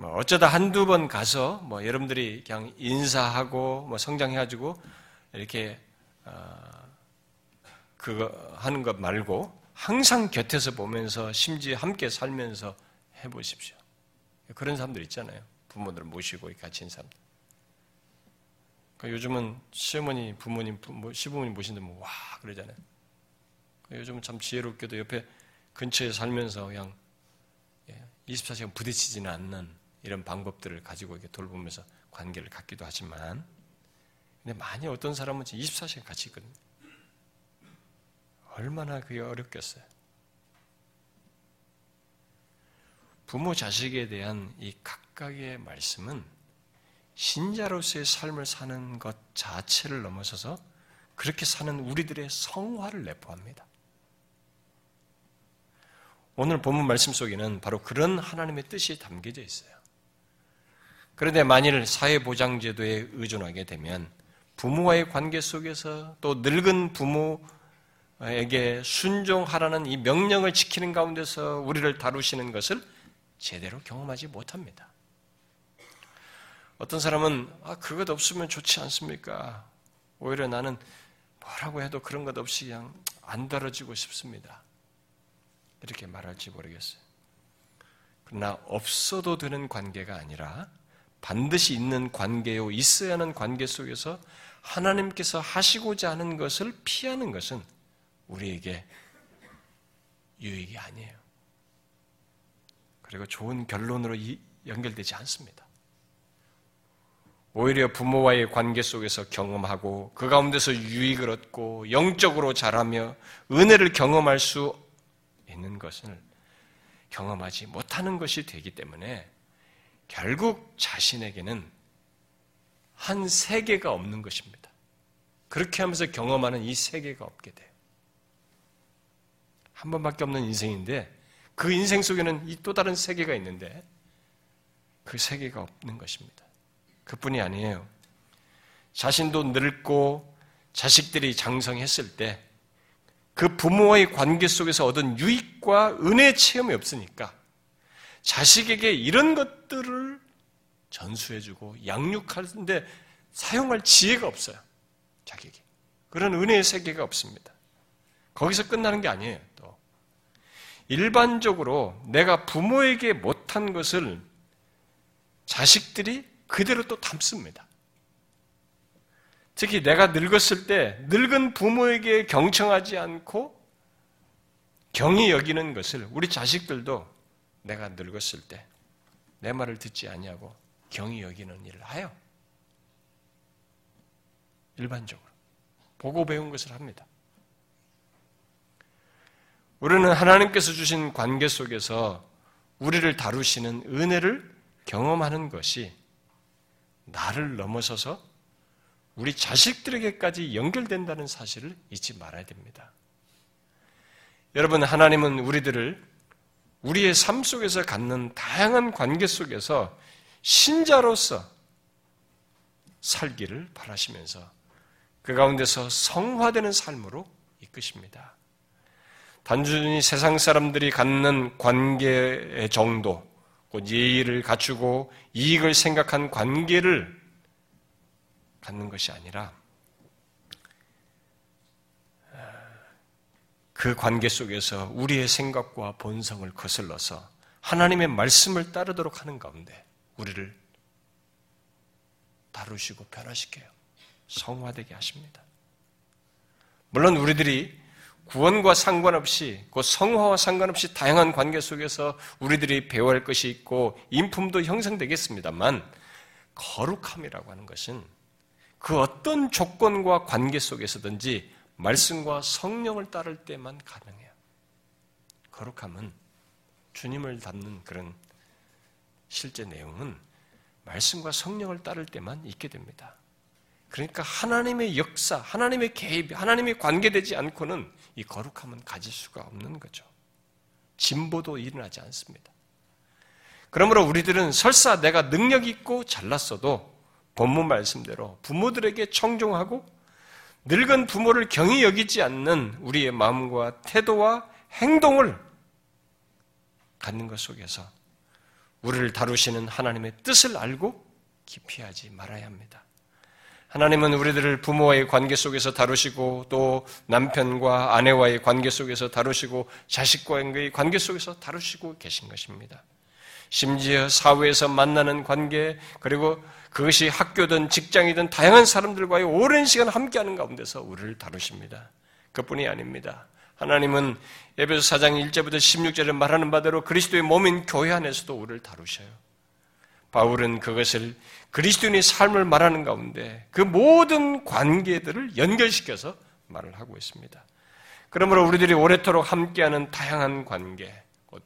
뭐 어쩌다 한두 번 가서 뭐 여러분들이 그냥 인사하고 뭐 성장해가지고 이렇게 어 그거 하는 것 말고 항상 곁에서 보면서 심지어 함께 살면서 해보십시오. 그런 사람들 있잖아요. 부모들 모시고 같이 있는 사람들. 그러니까 요즘은 시어머니, 부모님, 뭐 시부모님 모신데 뭐 와 그러잖아요. 그러니까 요즘은 참 지혜롭게도 옆에 근처에 살면서 그냥 24시간 예, 부딪히지는 않는 이런 방법들을 가지고 이렇게 돌보면서 관계를 갖기도 하지만, 근데 많이 어떤 사람은 24시간 같이 있거든요. 얼마나 그게 어렵겠어요. 부모 자식에 대한 이 각각의 말씀은 신자로서의 삶을 사는 것 자체를 넘어서서 그렇게 사는 우리들의 성화를 내포합니다. 오늘 본문 말씀 속에는 바로 그런 하나님의 뜻이 담겨져 있어요. 그런데 만일 사회보장제도에 의존하게 되면 부모와의 관계 속에서 또 늙은 부모에게 순종하라는 이 명령을 지키는 가운데서 우리를 다루시는 것을 제대로 경험하지 못합니다. 어떤 사람은 아 그것 없으면 좋지 않습니까? 오히려 나는 뭐라고 해도 그런 것 없이 그냥 안 다뤄지고 싶습니다. 이렇게 말할지 모르겠어요. 그러나 없어도 되는 관계가 아니라 반드시 있는 관계요 있어야 하는 관계 속에서 하나님께서 하시고자 하는 것을 피하는 것은 우리에게 유익이 아니에요. 그리고 좋은 결론으로 연결되지 않습니다. 오히려 부모와의 관계 속에서 경험하고 그 가운데서 유익을 얻고 영적으로 자라며 은혜를 경험할 수 있는 것을 경험하지 못하는 것이 되기 때문에 결국 자신에게는 한 세계가 없는 것입니다. 그렇게 하면서 경험하는 이 세계가 없게 돼요. 한 번밖에 없는 인생인데 그 인생 속에는 이 또 다른 세계가 있는데 그 세계가 없는 것입니다. 그뿐이 아니에요. 자신도 늙고 자식들이 장성했을 때 그 부모와의 관계 속에서 얻은 유익과 은혜 체험이 없으니까 자식에게 이런 것들을 전수해주고 양육하는데 사용할 지혜가 없어요. 자기에게. 그런 은혜의 세계가 없습니다. 거기서 끝나는 게 아니에요, 또. 일반적으로 내가 부모에게 못한 것을 자식들이 그대로 또 담습니다. 특히 내가 늙었을 때 늙은 부모에게 경청하지 않고 경히 여기는 것을 우리 자식들도 내가 늙었을 때 내 말을 듣지 아니하고 경히 여기는 일을 하여 일반적으로 보고 배운 것을 합니다. 우리는 하나님께서 주신 관계 속에서 우리를 다루시는 은혜를 경험하는 것이 나를 넘어서서 우리 자식들에게까지 연결된다는 사실을 잊지 말아야 됩니다. 여러분, 하나님은 우리들을 우리의 삶 속에서 갖는 다양한 관계 속에서 신자로서 살기를 바라시면서 그 가운데서 성화되는 삶으로 이끄십니다. 단순히 세상 사람들이 갖는 관계의 정도, 곧 예의를 갖추고 이익을 생각한 관계를 갖는 것이 아니라 그 관계 속에서 우리의 생각과 본성을 거슬러서 하나님의 말씀을 따르도록 하는 가운데 우리를 다루시고 변화시켜요. 성화되게 하십니다. 물론 우리들이 구원과 상관없이, 그 성화와 상관없이 다양한 관계 속에서 우리들이 배워야 할 것이 있고 인품도 형성되겠습니다만 거룩함이라고 하는 것은 그 어떤 조건과 관계 속에서든지 말씀과 성령을 따를 때만 가능해요. 거룩함은 주님을 닮는 그런 실제 내용은 말씀과 성령을 따를 때만 있게 됩니다. 그러니까 하나님의 역사, 하나님의 개입, 하나님의 관계되지 않고는 이 거룩함은 가질 수가 없는 거죠. 진보도 일어나지 않습니다. 그러므로 우리들은 설사 내가 능력 있고 잘났어도 본문 말씀대로 부모들에게 청종하고 늙은 부모를 경히 여기지 않는 우리의 마음과 태도와 행동을 갖는 것 속에서 우리를 다루시는 하나님의 뜻을 알고 기피하지 말아야 합니다. 하나님은 우리들을 부모와의 관계 속에서 다루시고 또 남편과 아내와의 관계 속에서 다루시고 자식과의 관계 속에서 다루시고 계신 것입니다. 심지어 사회에서 만나는 관계 그리고 그것이 학교든 직장이든 다양한 사람들과의 오랜 시간 함께하는 가운데서 우리를 다루십니다. 그뿐이 아닙니다. 하나님은 에베소 4장 1절부터 16절에 말하는 바대로 그리스도의 몸인 교회 안에서도 우리를 다루셔요. 바울은 그것을 그리스도인의 삶을 말하는 가운데 그 모든 관계들을 연결시켜서 말을 하고 있습니다. 그러므로 우리들이 오래도록 함께하는 다양한 관계,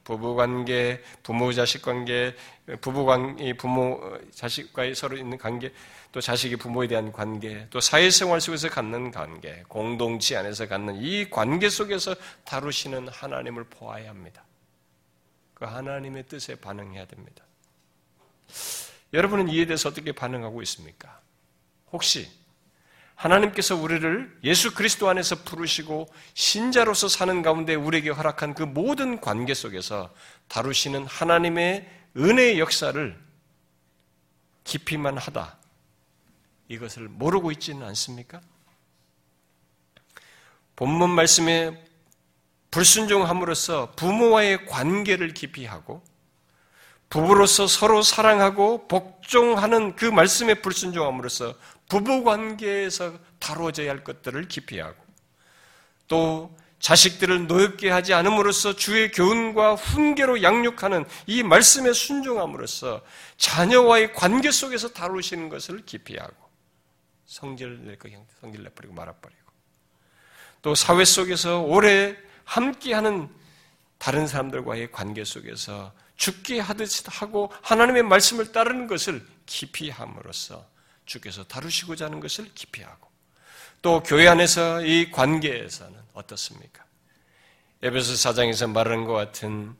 부부 관계, 부모 자식 관계, 부부 관 부모 자식과의 서로 있는 관계, 또 자식이 부모에 대한 관계, 또 사회생활 속에서 갖는 관계, 공동체 안에서 갖는 이 관계 속에서 다루시는 하나님을 보아야 합니다. 그 하나님의 뜻에 반응해야 됩니다. 여러분은 이에 대해서 어떻게 반응하고 있습니까? 혹시 하나님께서 우리를 예수 그리스도 안에서 부르시고 신자로서 사는 가운데 우리에게 허락한 그 모든 관계 속에서 다루시는 하나님의 은혜의 역사를 깊이만 하다. 이것을 모르고 있지는 않습니까? 본문 말씀에 불순종함으로써 부모와의 관계를 깊이 하고 부부로서 서로 사랑하고 복종하는 그 말씀에 불순종함으로써 부부 관계에서 다루어져야 할 것들을 기피하고 또 자식들을 노엽게 하지 않음으로써 주의 교훈과 훈계로 양육하는 이 말씀에 순종함으로써 자녀와의 관계 속에서 다루시는 것을 기피하고 성질 낼거 성질 내버리고 말아버리고 또 사회 속에서 오래 함께하는 다른 사람들과의 관계 속에서 죽게 하듯 하고 하나님의 말씀을 따르는 것을 기피함으로써 주께서 다루시고자 하는 것을 기피하고 또 교회 안에서 이 관계에서는 어떻습니까? 에베소 사장에서 말하는 것 같은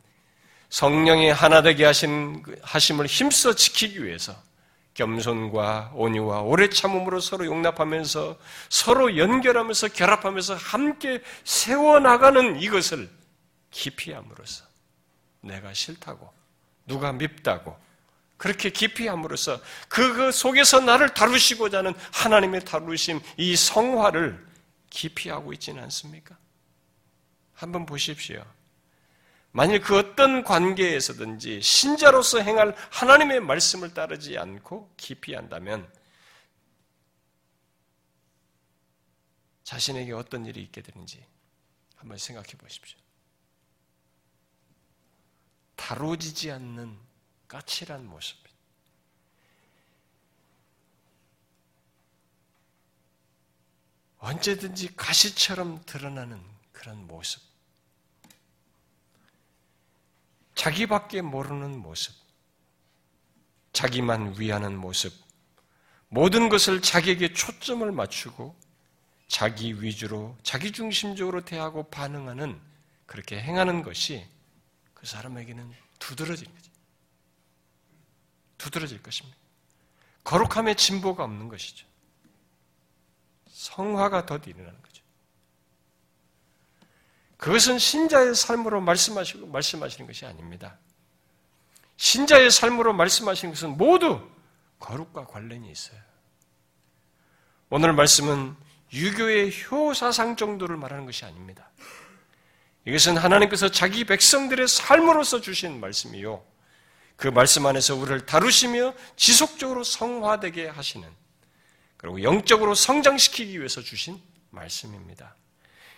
성령이 하나 되게 하신 그 하심을 힘써 지키기 위해서 겸손과 온유와 오래 참음으로 서로 용납하면서 서로 연결하면서 결합하면서 함께 세워 나가는 이것을 깊이 함으로써 내가 싫다고 누가 밉다고 그렇게 깊이 함으로써 그 속에서 나를 다루시고자 하는 하나님의 다루심 이 성화를 깊이 하고 있지는 않습니까? 한번 보십시오. 만일 그 어떤 관계에서든지 신자로서 행할 하나님의 말씀을 따르지 않고 깊이 한다면 자신에게 어떤 일이 있게 되는지 한번 생각해 보십시오. 다루지지 않는 까칠한 모습. 언제든지 가시처럼 드러나는 그런 모습. 자기밖에 모르는 모습. 자기만 위하는 모습. 모든 것을 자기에게 초점을 맞추고 자기 위주로, 자기 중심적으로 대하고 반응하는 그렇게 행하는 것이 그 사람에게는 두드러질 거죠. 두드러질 것입니다. 거룩함의 진보가 없는 것이죠. 성화가 더 일어나는 거죠. 그것은 신자의 삶으로 말씀하시고 말씀하시는 것이 아닙니다. 신자의 삶으로 말씀하시는 것은 모두 거룩과 관련이 있어요. 오늘 말씀은 유교의 효사상 정도를 말하는 것이 아닙니다. 이것은 하나님께서 자기 백성들의 삶으로서 주신 말씀이요. 그 말씀 안에서 우리를 다루시며 지속적으로 성화되게 하시는 그리고 영적으로 성장시키기 위해서 주신 말씀입니다.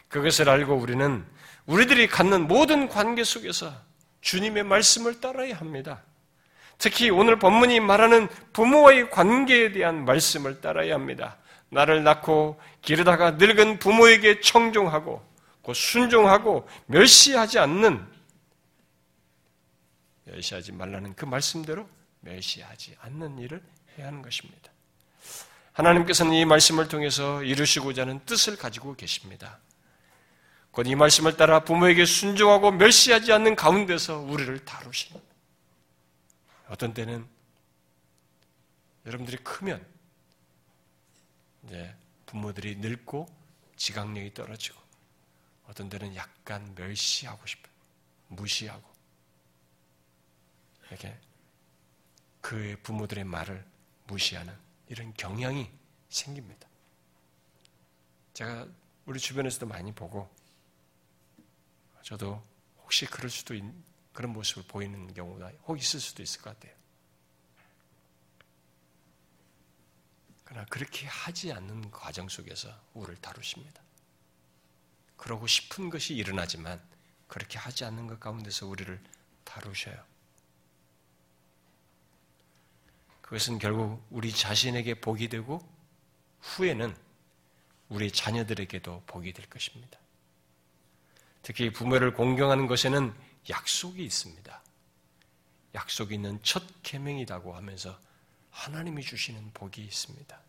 그것을 알고 우리는 우리들이 갖는 모든 관계 속에서 주님의 말씀을 따라야 합니다. 특히 오늘 본문이 말하는 부모와의 관계에 대한 말씀을 따라야 합니다. 나를 낳고 기르다가 늙은 부모에게 청종하고 순종하고 멸시하지 않는 멸시하지 말라는 그 말씀대로 멸시하지 않는 일을 해야 하는 것입니다. 하나님께서는 이 말씀을 통해서 이루시고자 하는 뜻을 가지고 계십니다. 곧 이 말씀을 따라 부모에게 순종하고 멸시하지 않는 가운데서 우리를 다루시는 어떤 때는 여러분들이 크면 이제 부모들이 늙고 지각력이 떨어지고 어떤 때는 약간 멸시하고 싶어요. 무시하고 이렇게 그의 부모들의 말을 무시하는 이런 경향이 생깁니다. 제가 우리 주변에서도 많이 보고 저도 혹시 그럴 수도 있, 그런 모습을 보이는 경우가 혹 있을 수도 있을 것 같아요. 그러나 그렇게 하지 않는 과정 속에서 우리를 다루십니다. 그러고 싶은 것이 일어나지만 그렇게 하지 않는 것 가운데서 우리를 다루셔요. 그것은 결국 우리 자신에게 복이 되고 후에는 우리 자녀들에게도 복이 될 것입니다. 특히 부모를 공경하는 것에는 약속이 있습니다. 약속이 있는 첫 계명이라고 하면서 하나님이 주시는 복이 있습니다.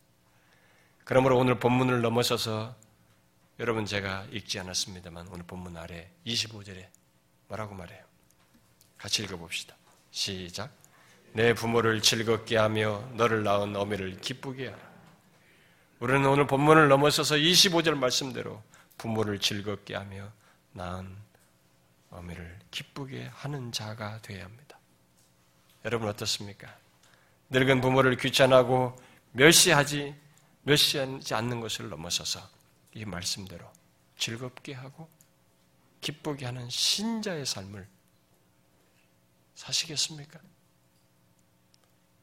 그러므로 오늘 본문을 넘어서서 여러분 제가 읽지 않았습니다만 오늘 본문 아래 25절에 뭐라고 말해요? 같이 읽어봅시다. 시작. 내 부모를 즐겁게 하며 너를 낳은 어미를 기쁘게 하라. 우리는 오늘 본문을 넘어서서 25절 말씀대로 부모를 즐겁게 하며 낳은 어미를 기쁘게 하는 자가 되어야 합니다. 여러분 어떻습니까? 늙은 부모를 귀찮하고 멸시하지 멸시하지 않는 것을 넘어서서 이 말씀대로 즐겁게 하고 기쁘게 하는 신자의 삶을 사시겠습니까?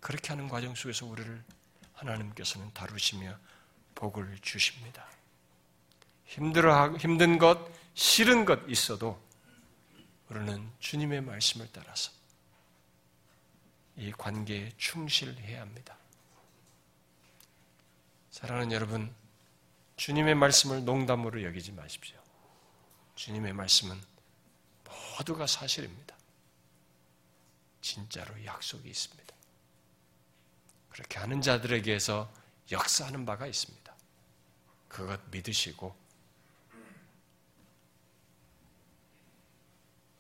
그렇게 하는 과정 속에서 우리를 하나님께서는 다루시며 복을 주십니다. 힘들어 힘든 것, 싫은 것 있어도 우리는 주님의 말씀을 따라서 이 관계에 충실해야 합니다. 사랑하는 여러분, 주님의 말씀을 농담으로 여기지 마십시오. 주님의 말씀은 모두가 사실입니다. 진짜로 약속이 있습니다. 그렇게 하는 자들에게서 역사하는 바가 있습니다. 그것 믿으시고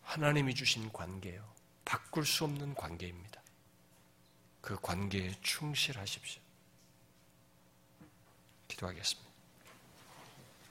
하나님이 주신 관계요. 바꿀 수 없는 관계입니다. 그 관계에 충실하십시오. 기도하겠습니다.